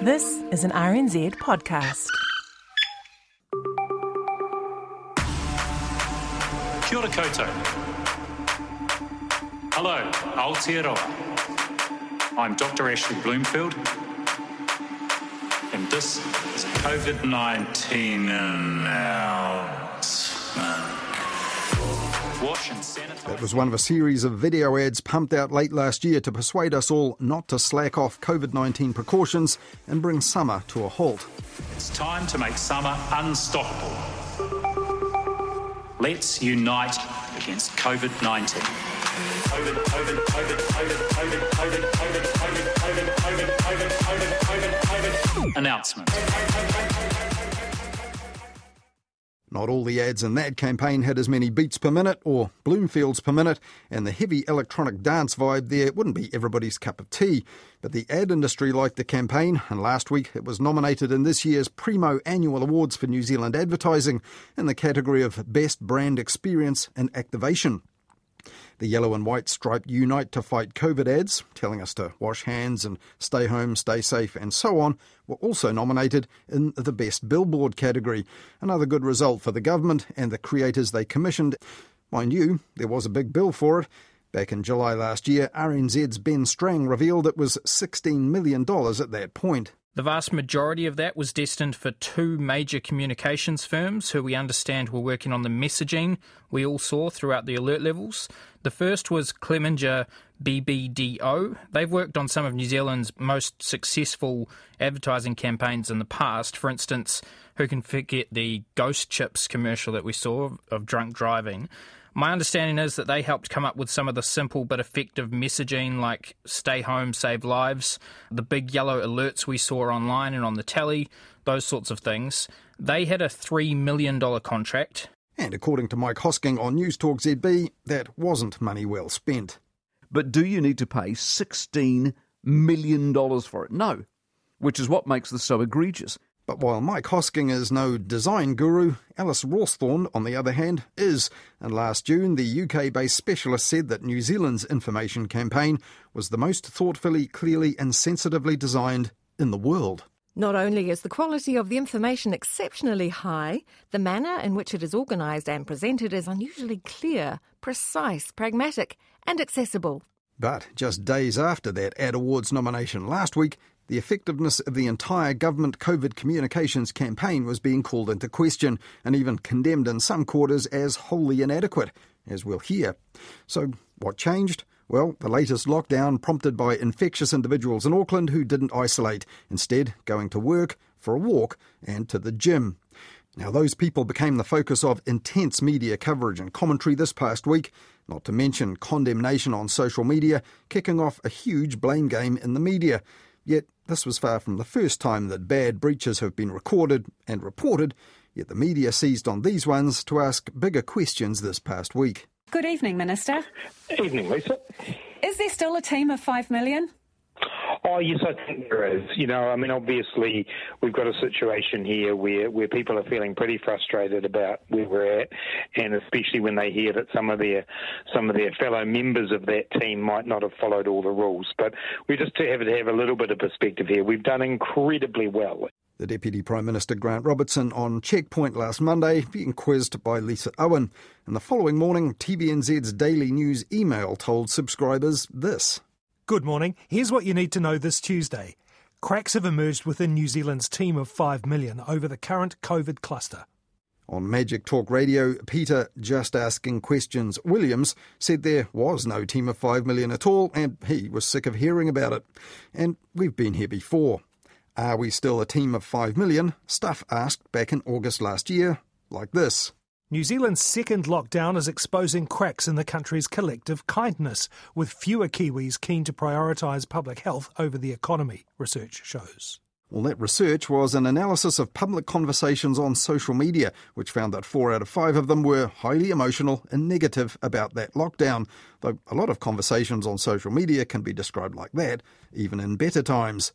This is an RNZ podcast. Kia ora koutou. Hello, Aotearoa. I'm Dr. Ashley Bloomfield, and this is COVID 19 um, announcement. Wash and. That was one of a series of video ads pumped out late last year to persuade us all not to slack off COVID 19 precautions and bring summer to a halt. It's time to make summer unstoppable. Let's unite against COVID 19. COVID, Not all the ads in that campaign had as many beats per minute or Bloomfields per minute, and the heavy electronic dance vibe there wouldn't be everybody's cup of tea. But the ad industry liked the campaign, and last week it was nominated in this year's Primo Annual Awards for New Zealand Advertising in the category of Best Brand Experience and Activation. The yellow and white striped Unite to Fight COVID ads, telling us to wash hands and stay home, stay safe, and so on, were also nominated in the Best Billboard category. Another good result for the government and the creators they commissioned. Mind you, there was a big bill for it. Back in July last year, RNZ's Ben Strang revealed it was $16 million at that point. The vast majority of that was destined for two major communications firms who we understand were working on the messaging we all saw throughout the alert levels. The first was Clemenger BBDO. They've worked on some of New Zealand's most successful advertising campaigns in the past. For instance, who can forget the Ghost Chips commercial that we saw of drunk driving? My understanding is that they helped come up with some of the simple but effective messaging like stay home, save lives, the big yellow alerts we saw online and on the telly, those sorts of things. They had a $3 million contract. And according to Mike Hosking on News Talk ZB, that wasn't money well spent. But do you need to pay $16 million for it? No. Which is what makes this so egregious. But while Mike Hosking is no design guru, Alice Rawsthorn, on the other hand, is. And last June, the UK based specialist said that New Zealand's information campaign was the most thoughtfully, clearly, and sensitively designed in the world. Not only is the quality of the information exceptionally high, the manner in which it is organised and presented is unusually clear, precise, pragmatic, and accessible. But just days after that Ad Awards nomination last week, the effectiveness of the entire government COVID communications campaign was being called into question and even condemned in some quarters as wholly inadequate, as we'll hear. So, what changed? Well, the latest lockdown prompted by infectious individuals in Auckland who didn't isolate, instead, going to work, for a walk, and to the gym. Now, those people became the focus of intense media coverage and commentary this past week, not to mention condemnation on social media, kicking off a huge blame game in the media. Yet, this was far from the first time that bad breaches have been recorded and reported, yet the media seized on these ones to ask bigger questions this past week. Good evening, Minister. Evening, Lisa. Is there still a team of 5 million? Oh, yes, I think there is. You know, I mean, obviously, we've got a situation here where, where people are feeling pretty frustrated about where we're at, and especially when they hear that some of their some of their fellow members of that team might not have followed all the rules. But we just have to have a little bit of perspective here. We've done incredibly well. The Deputy Prime Minister Grant Robertson on Checkpoint last Monday, being quizzed by Lisa Owen. And the following morning, TVNZ's Daily News email told subscribers this. Good morning. Here's what you need to know this Tuesday. Cracks have emerged within New Zealand's team of 5 million over the current COVID cluster. On Magic Talk Radio, Peter, just asking questions, Williams said there was no team of 5 million at all, and he was sick of hearing about it. And we've been here before. Are we still a team of 5 million? Stuff asked back in August last year, like this. New Zealand's second lockdown is exposing cracks in the country's collective kindness, with fewer Kiwis keen to prioritise public health over the economy, research shows. Well, that research was an analysis of public conversations on social media, which found that four out of five of them were highly emotional and negative about that lockdown. Though a lot of conversations on social media can be described like that, even in better times.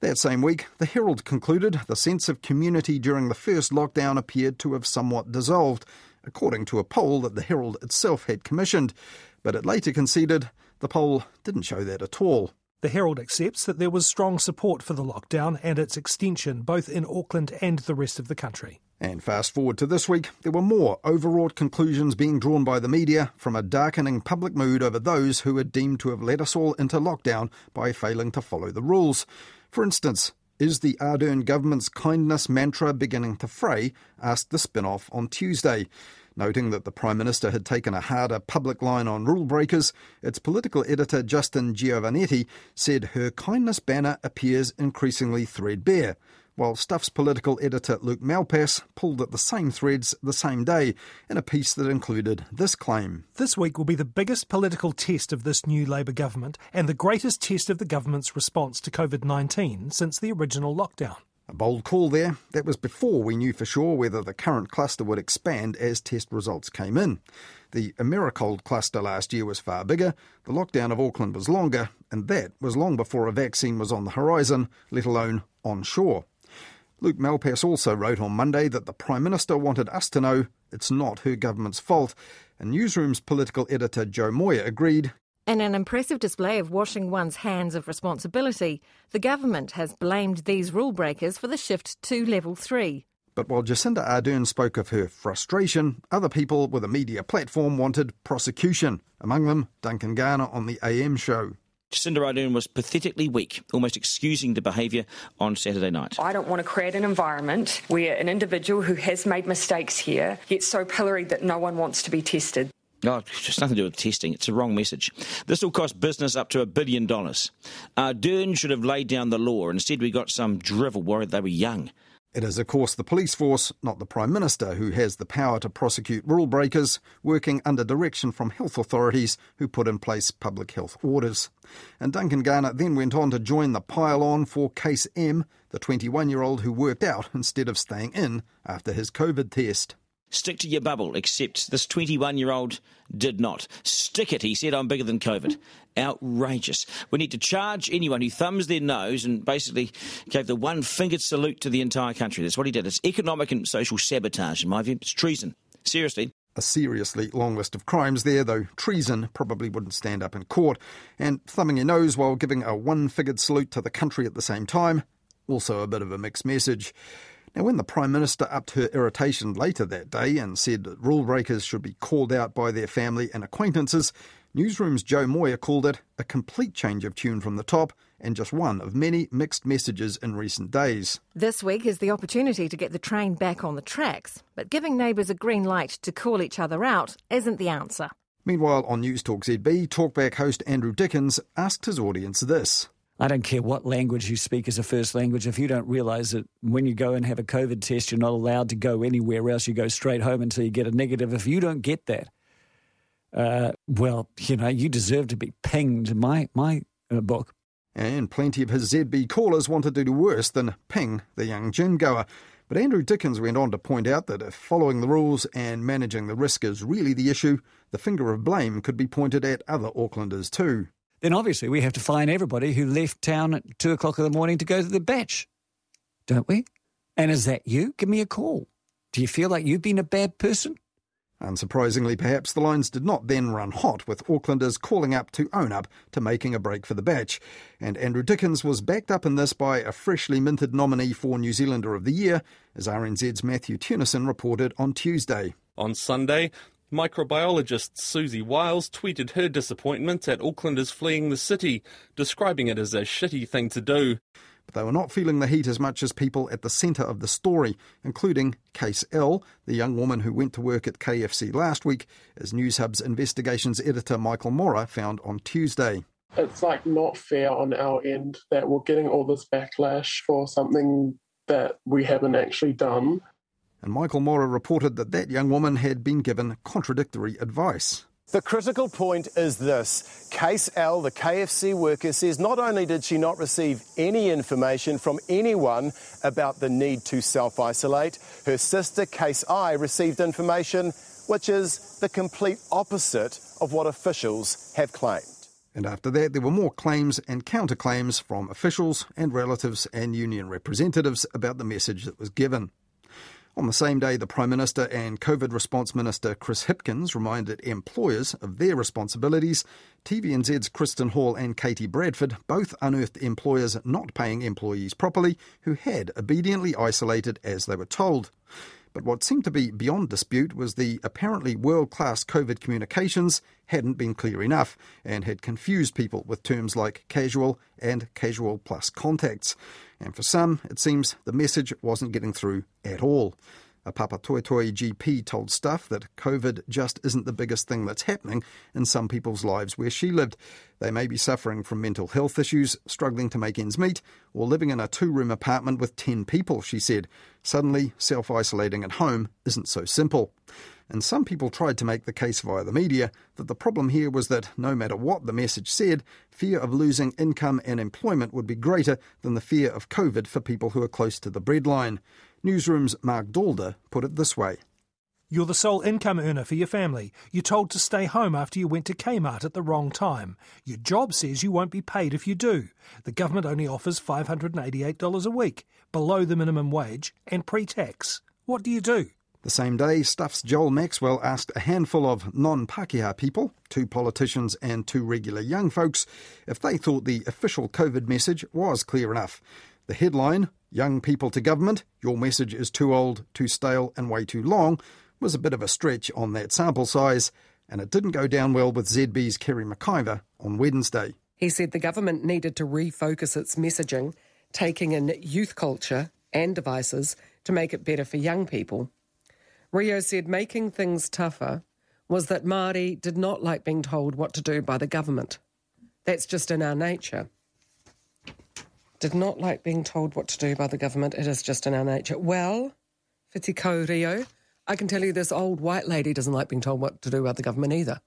That same week, the Herald concluded the sense of community during the first lockdown appeared to have somewhat dissolved, according to a poll that the Herald itself had commissioned. But it later conceded the poll didn't show that at all. The Herald accepts that there was strong support for the lockdown and its extension, both in Auckland and the rest of the country. And fast forward to this week, there were more overwrought conclusions being drawn by the media from a darkening public mood over those who are deemed to have led us all into lockdown by failing to follow the rules. For instance, is the Ardern government's kindness mantra beginning to fray? asked the spin off on Tuesday. Noting that the Prime Minister had taken a harder public line on rule breakers, its political editor Justin Giovannetti said her kindness banner appears increasingly threadbare, while Stuff's political editor Luke Malpass pulled at the same threads the same day in a piece that included this claim. This week will be the biggest political test of this new Labour government and the greatest test of the government's response to COVID 19 since the original lockdown. A bold call there. That was before we knew for sure whether the current cluster would expand as test results came in. The Americold cluster last year was far bigger, the lockdown of Auckland was longer, and that was long before a vaccine was on the horizon, let alone on shore. Luke Malpass also wrote on Monday that the Prime Minister wanted us to know it's not her government's fault, and Newsroom's political editor Jo Moir agreed in an impressive display of washing one's hands of responsibility, the government has blamed these rule breakers for the shift to level three. But while Jacinda Ardern spoke of her frustration, other people with a media platform wanted prosecution, among them Duncan Garner on the AM show. Jacinda Ardern was pathetically weak, almost excusing the behaviour on Saturday night. I don't want to create an environment where an individual who has made mistakes here gets so pilloried that no one wants to be tested. Oh, no, it's just nothing to do with testing. It's a wrong message. This will cost business up to a billion dollars. Ardern should have laid down the law. Instead, we got some drivel worried they were young. It is, of course, the police force, not the Prime Minister, who has the power to prosecute rule breakers, working under direction from health authorities who put in place public health orders. And Duncan Garner then went on to join the pile on for Case M, the 21 year old who worked out instead of staying in after his COVID test. Stick to your bubble, except this 21 year old did not. Stick it, he said, I'm bigger than COVID. Outrageous. We need to charge anyone who thumbs their nose and basically gave the one fingered salute to the entire country. That's what he did. It's economic and social sabotage, in my view. It's treason. Seriously. A seriously long list of crimes there, though treason probably wouldn't stand up in court. And thumbing your nose while giving a one figured salute to the country at the same time, also a bit of a mixed message. Now, when the Prime Minister upped her irritation later that day and said rule breakers should be called out by their family and acquaintances, Newsroom's Jo Moir called it a complete change of tune from the top and just one of many mixed messages in recent days. This week is the opportunity to get the train back on the tracks, but giving neighbours a green light to call each other out isn't the answer. Meanwhile, on News Talk ZB, Talkback host Andrew Dickens asked his audience this. I don't care what language you speak as a first language. If you don't realise that when you go and have a COVID test, you're not allowed to go anywhere else, you go straight home until you get a negative. If you don't get that, uh, well, you know, you deserve to be pinged. My my uh, book. And plenty of his ZB callers wanted to do worse than ping the young gym goer. But Andrew Dickens went on to point out that if following the rules and managing the risk is really the issue, the finger of blame could be pointed at other Aucklanders too then obviously we have to fine everybody who left town at two o'clock in the morning to go to the bach, don't we? And is that you? Give me a call. Do you feel like you've been a bad person? Unsurprisingly, perhaps, the lines did not then run hot, with Aucklanders calling up to own up to making a break for the bach. And Andrew Dickens was backed up in this by a freshly minted nominee for New Zealander of the Year, as RNZ's Matthew Theunissen reported on Tuesday. On Sunday, Microbiologist Siouxsie Wiles tweeted her disappointment at Aucklanders fleeing the city, describing it as a shitty thing to do. But they were not feeling the heat as much as people at the centre of the story, including Case L, the young woman who went to work at KFC last week, as Newshub's investigations editor Michael Morrah found on Tuesday. It's like not fair on our end that we're getting all this backlash for something that we haven't actually done and Michael Morrah reported that that young woman had been given contradictory advice. The critical point is this Case L, the KFC worker, says not only did she not receive any information from anyone about the need to self isolate, her sister, Case I, received information which is the complete opposite of what officials have claimed. And after that, there were more claims and counterclaims from officials and relatives and union representatives about the message that was given. On the same day, the Prime Minister and COVID Response Minister Chris Hipkins reminded employers of their responsibilities. TVNZ's Kristin Hall and Katie Bradford both unearthed employers not paying employees properly who had obediently isolated as they were told. But what seemed to be beyond dispute was the apparently world class COVID communications hadn't been clear enough and had confused people with terms like casual and casual plus contacts. And for some, it seems the message wasn't getting through at all. A Papatoetoe GP told Stuff that COVID just isn't the biggest thing that's happening in some people's lives where she lived. They may be suffering from mental health issues, struggling to make ends meet, or living in a two room apartment with 10 people, she said. Suddenly, self isolating at home isn't so simple. And some people tried to make the case via the media that the problem here was that no matter what the message said, fear of losing income and employment would be greater than the fear of COVID for people who are close to the breadline. Newsroom's Marc Daalder put it this way. You're the sole income earner for your family. You're told to stay home after you went to Kmart at the wrong time. Your job says you won't be paid if you do. The government only offers $588 a week, below the minimum wage and pre tax. What do you do? The same day, Stuff's Joel Maxwell asked a handful of non Pākehā people, two politicians and two regular young folks, if they thought the official COVID message was clear enough. The headline, Young People to Government, Your Message is Too Old, Too Stale and Way Too Long, was a bit of a stretch on that sample size, and it didn't go down well with ZB's Kerre McIvor on Wednesday. He said the government needed to refocus its messaging, taking in youth culture and devices to make it better for young people. Rio said making things tougher was that Māori did not like being told what to do by the government. That's just in our nature did not like being told what to do by the government. It is just in our nature. Well, Whitikau Rio, I can tell you this old white lady doesn't like being told what to do by the government either.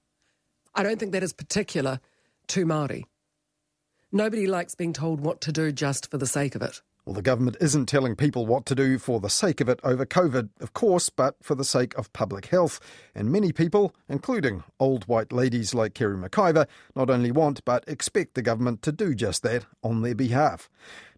I don't think that is particular to Māori. Nobody likes being told what to do just for the sake of it. Well, the government isn't telling people what to do for the sake of it over COVID, of course, but for the sake of public health. And many people, including old white ladies like Kerre McIvor, not only want but expect the government to do just that on their behalf.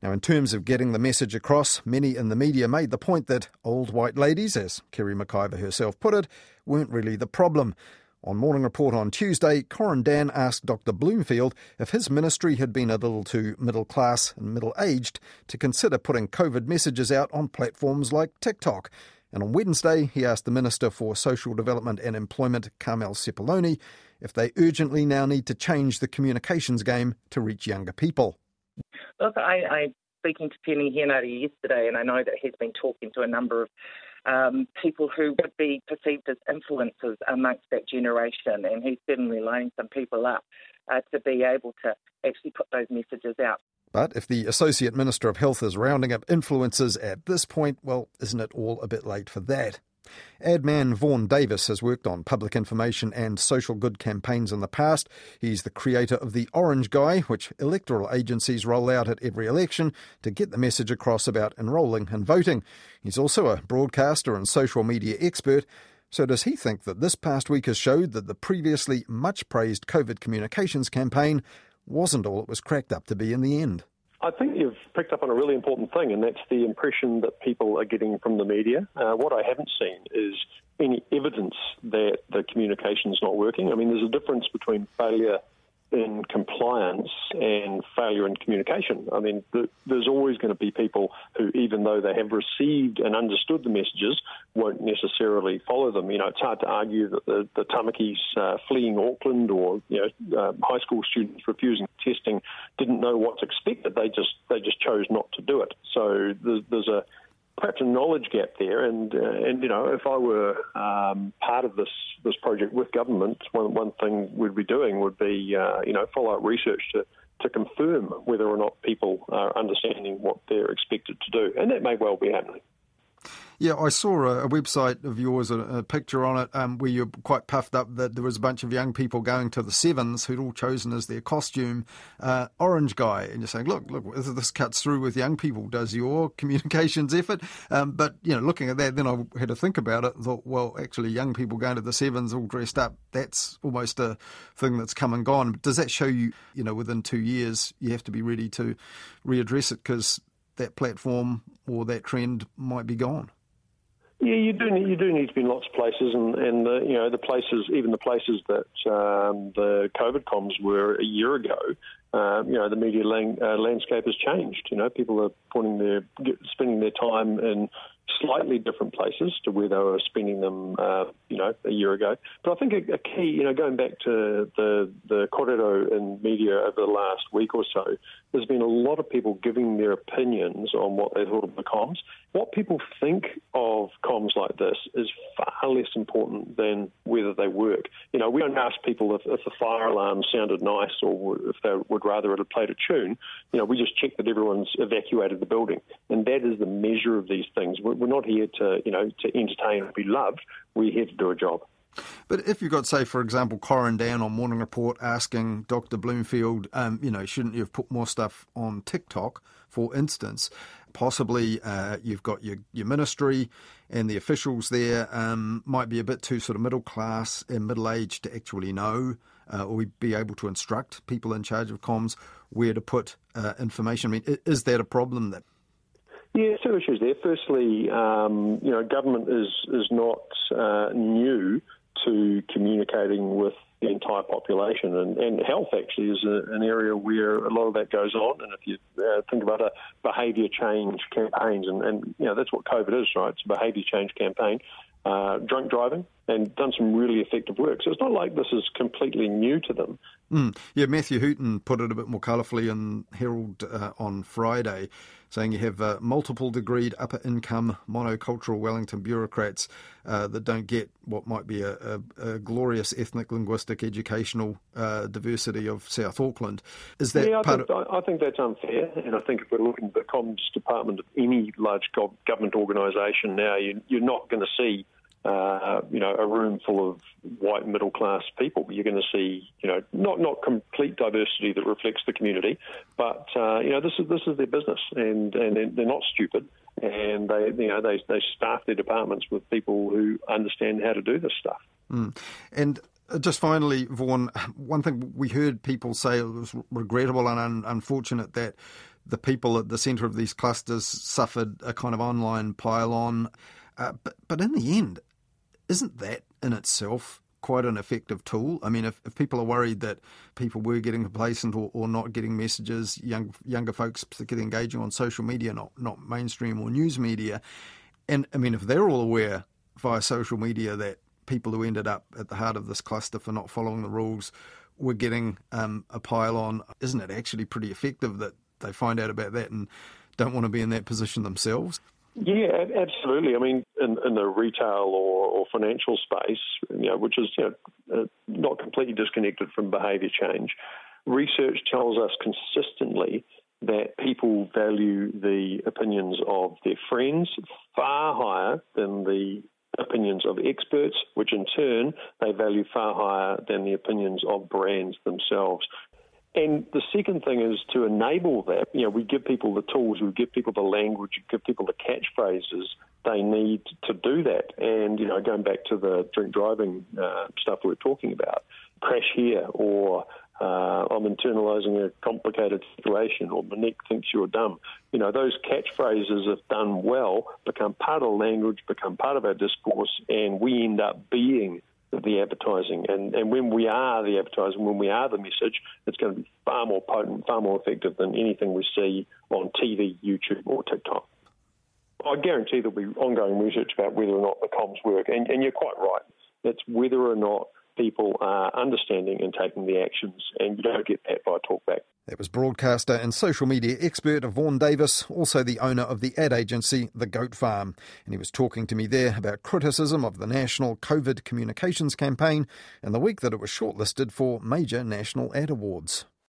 Now, in terms of getting the message across, many in the media made the point that old white ladies, as Kerre McIvor herself put it, weren't really the problem. On Morning Report on Tuesday, Corin Dann asked Dr. Bloomfield if his ministry had been a little too middle class and middle aged to consider putting COVID messages out on platforms like TikTok. And on Wednesday, he asked the Minister for Social Development and Employment, Carmel Sepuloni, if they urgently now need to change the communications game to reach younger people. Look, I, I speaking to Peeni Henare yesterday, and I know that he's been talking to a number of um, people who would be perceived as influencers amongst that generation, and he's certainly lining some people up uh, to be able to actually put those messages out. But if the Associate Minister of Health is rounding up influencers at this point, well, isn't it all a bit late for that? Ad man Vaughan Davis has worked on public information and social good campaigns in the past. He's the creator of the Orange Guy, which electoral agencies roll out at every election to get the message across about enrolling and voting. He's also a broadcaster and social media expert. So, does he think that this past week has showed that the previously much praised COVID communications campaign wasn't all it was cracked up to be in the end? I think you've picked up on a really important thing, and that's the impression that people are getting from the media. Uh, what I haven't seen is any evidence that the communication is not working. I mean, there's a difference between failure in compliance and failure in communication. I mean, the, there's always going to be people who, even though they have received and understood the messages, won't necessarily follow them. You know, it's hard to argue that the, the Tamakis uh, fleeing Auckland or you know uh, high school students refusing testing didn't know what's expected. They just they just chose not to do it. So there's, there's a perhaps a knowledge gap there. And uh, and you know, if I were um, part of this this project with government, one one thing we'd be doing would be uh, you know follow up research to to confirm whether or not people are understanding what they're expected to do, and that may well be happening. Yeah, I saw a, a website of yours, a, a picture on it, um, where you're quite puffed up that there was a bunch of young people going to the Sevens who'd all chosen as their costume uh, Orange Guy. And you're saying, look, look, this cuts through with young people. Does your communications effort? Um, but, you know, looking at that, then I had to think about it and thought, well, actually, young people going to the Sevens all dressed up, that's almost a thing that's come and gone. Does that show you, you know, within two years, you have to be ready to readdress it because that platform or that trend might be gone? Yeah, you do need you do need to be in lots of places, and and the, you know the places, even the places that um, the COVID comms were a year ago. Uh, you know the media lang- uh, landscape has changed. You know people are putting their spending their time in slightly different places to where they were spending them, uh, you know, a year ago. But I think a, a, key, you know, going back to the the kōrero in media over the last week or so, there's been a lot of people giving their opinions on what they thought of the comms. What people think of comms like this is far less important than whether they work. You know, we don't ask people if, if the fire alarm sounded nice or if they would rather it had played a tune. You know, we just check that everyone's evacuated the building, and that is the measure of these things. We're, we're not here to, you know, to entertain and be loved. We're here to do a job. But if you've got, say, for example, Corin Dann on Morning Report asking Dr. Bloomfield, um, you know, shouldn't you have put more stuff on TikTok, for instance? Possibly uh, you've got your, your ministry and the officials there um, might be a bit too sort of middle class and middle aged to actually know uh, or be able to instruct people in charge of comms where to put uh, information. I mean, is that a problem that yeah, two issues there. Firstly, um, you know, government is is not uh, new to communicating with the entire population, and, and health actually is a, an area where a lot of that goes on. And if you uh, think about a behaviour change campaigns, and, and you know that's what COVID is, right? It's a behaviour change campaign. Uh, drunk driving and done some really effective work. So it's not like this is completely new to them. Mm. Yeah, Matthew Hooton put it a bit more colourfully in Herald uh, on Friday, saying you have uh, multiple degreed upper income monocultural Wellington bureaucrats uh, that don't get what might be a, a, a glorious ethnic, linguistic, educational uh, diversity of South Auckland. Is that yeah, I part think, of... I think that's unfair, and I think if we're looking at the comms department of any large government organisation now, you, you're not going to see uh, you know, a room full of white middle class people. You're going to see, you know, not not complete diversity that reflects the community, but uh, you know, this is this is their business, and and they're not stupid, and they you know they they staff their departments with people who understand how to do this stuff. Mm. And just finally, Vaughan, one thing we heard people say it was regrettable and un- unfortunate that the people at the centre of these clusters suffered a kind of online pile Uh, but, but in the end, isn't that in itself quite an effective tool? I mean, if, if people are worried that people were getting complacent or, or not getting messages, young younger folks particularly engaging on social media, not not mainstream or news media, and I mean, if they're all aware via social media that people who ended up at the heart of this cluster for not following the rules were getting um, a pile on, isn't it actually pretty effective that they find out about that and don't want to be in that position themselves? Yeah, absolutely. I mean, in, in the retail or, or, financial space, you know, which is you know, uh, not completely disconnected from behaviour change, research tells us consistently that people value the opinions of their friends far higher than the opinions of experts, which in turn they value far higher than the opinions of brands themselves. And the second thing is to enable that. You know, we give people the tools, we give people the language, we give people the catchphrases they need to do that. And you know, going back to the drink driving uh, stuff we were talking about, crash here, or uh, I'm internalizing a complicated situation, or Monique thinks you're dumb. You know, those catchphrases, if done well, become part of language, become part of our discourse, and we end up being the advertising. And, and when we are the advertising, when we are the message, it's going to be far more potent, far more effective than anything we see on TV, YouTube, or TikTok. I guarantee there'll be ongoing research about whether or not the comms work. And, and you're quite right. It's whether or not people are understanding and taking the actions, and you don't get that by talkback. That was broadcaster and social media expert Vaughan Davis, also the owner of the ad agency The Goat Farm. And he was talking to me there about criticism of the national COVID communications campaign and the week that it was shortlisted for major national ad awards.